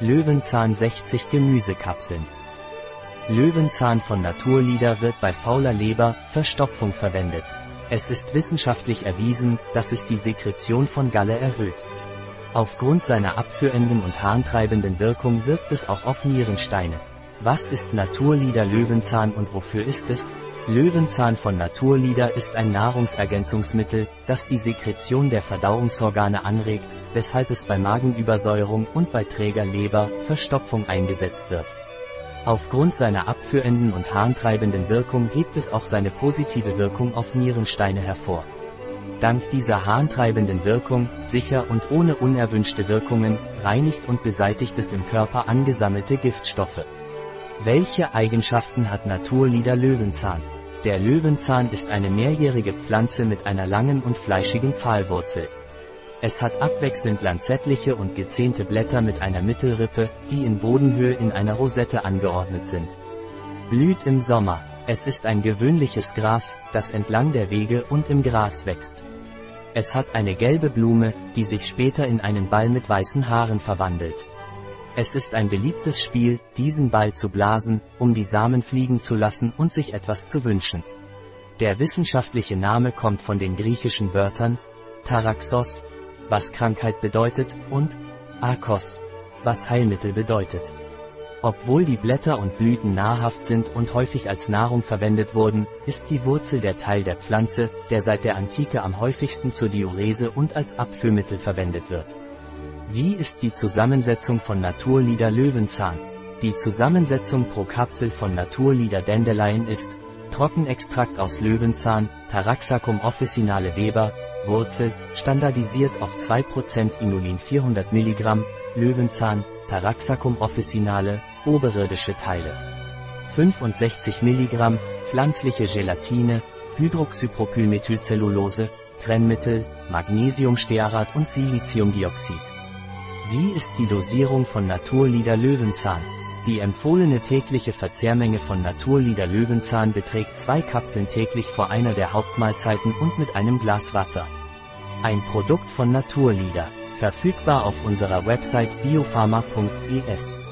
Löwenzahn 60 Gemüsekapseln. Löwenzahn von Naturlieder wird bei fauler Leber, Verstopfung verwendet. Es ist wissenschaftlich erwiesen, dass es die Sekretion von Galle erhöht. Aufgrund seiner abführenden und harntreibenden Wirkung wirkt es auch auf Nierensteine. Was ist Naturlieder Löwenzahn und wofür ist es? Löwenzahn von Naturlieder ist ein Nahrungsergänzungsmittel, das die Sekretion der Verdauungsorgane anregt, weshalb es bei Magenübersäuerung und bei träger Leber, Verstopfung eingesetzt wird. Aufgrund seiner abführenden und harntreibenden Wirkung hebt es auch seine positive Wirkung auf Nierensteine hervor. Dank dieser harntreibenden Wirkung, sicher und ohne unerwünschte Wirkungen, reinigt und beseitigt es im Körper angesammelte Giftstoffe. Welche Eigenschaften hat Naturlieder Löwenzahn? Der Löwenzahn ist eine mehrjährige Pflanze mit einer langen und fleischigen Pfahlwurzel. Es hat abwechselnd lanzettliche und gezähnte Blätter mit einer Mittelrippe, die in Bodenhöhe in einer Rosette angeordnet sind. Blüht im Sommer. Es ist ein gewöhnliches Gras, das entlang der Wege und im Gras wächst. Es hat eine gelbe Blume, die sich später in einen Ball mit weißen Haaren verwandelt. Es ist ein beliebtes Spiel, diesen Ball zu blasen, um die Samen fliegen zu lassen und sich etwas zu wünschen. Der wissenschaftliche Name kommt von den griechischen Wörtern Taraxos, was Krankheit bedeutet, und Akos, was Heilmittel bedeutet. Obwohl die Blätter und Blüten nahrhaft sind und häufig als Nahrung verwendet wurden, ist die Wurzel der Teil der Pflanze, der seit der Antike am häufigsten zur Diurese und als Abführmittel verwendet wird. Wie ist die Zusammensetzung von Naturlieder Löwenzahn? Die Zusammensetzung pro Kapsel von Naturlieder Dandelion ist Trockenextrakt aus Löwenzahn, Taraxacum officinale Weber, Wurzel, standardisiert auf 2% Inulin 400 mg, Löwenzahn, Taraxacum officinale, oberirdische Teile. 65 mg, pflanzliche Gelatine, Hydroxypropylmethylcellulose, Trennmittel, Magnesiumstearat und Siliziumdioxid. Wie ist die Dosierung von Naturlieder Löwenzahn? Die empfohlene tägliche Verzehrmenge von Naturlieder Löwenzahn beträgt zwei Kapseln täglich vor einer der Hauptmahlzeiten und mit einem Glas Wasser. Ein Produkt von Naturlieder, verfügbar auf unserer Website biopharma.es.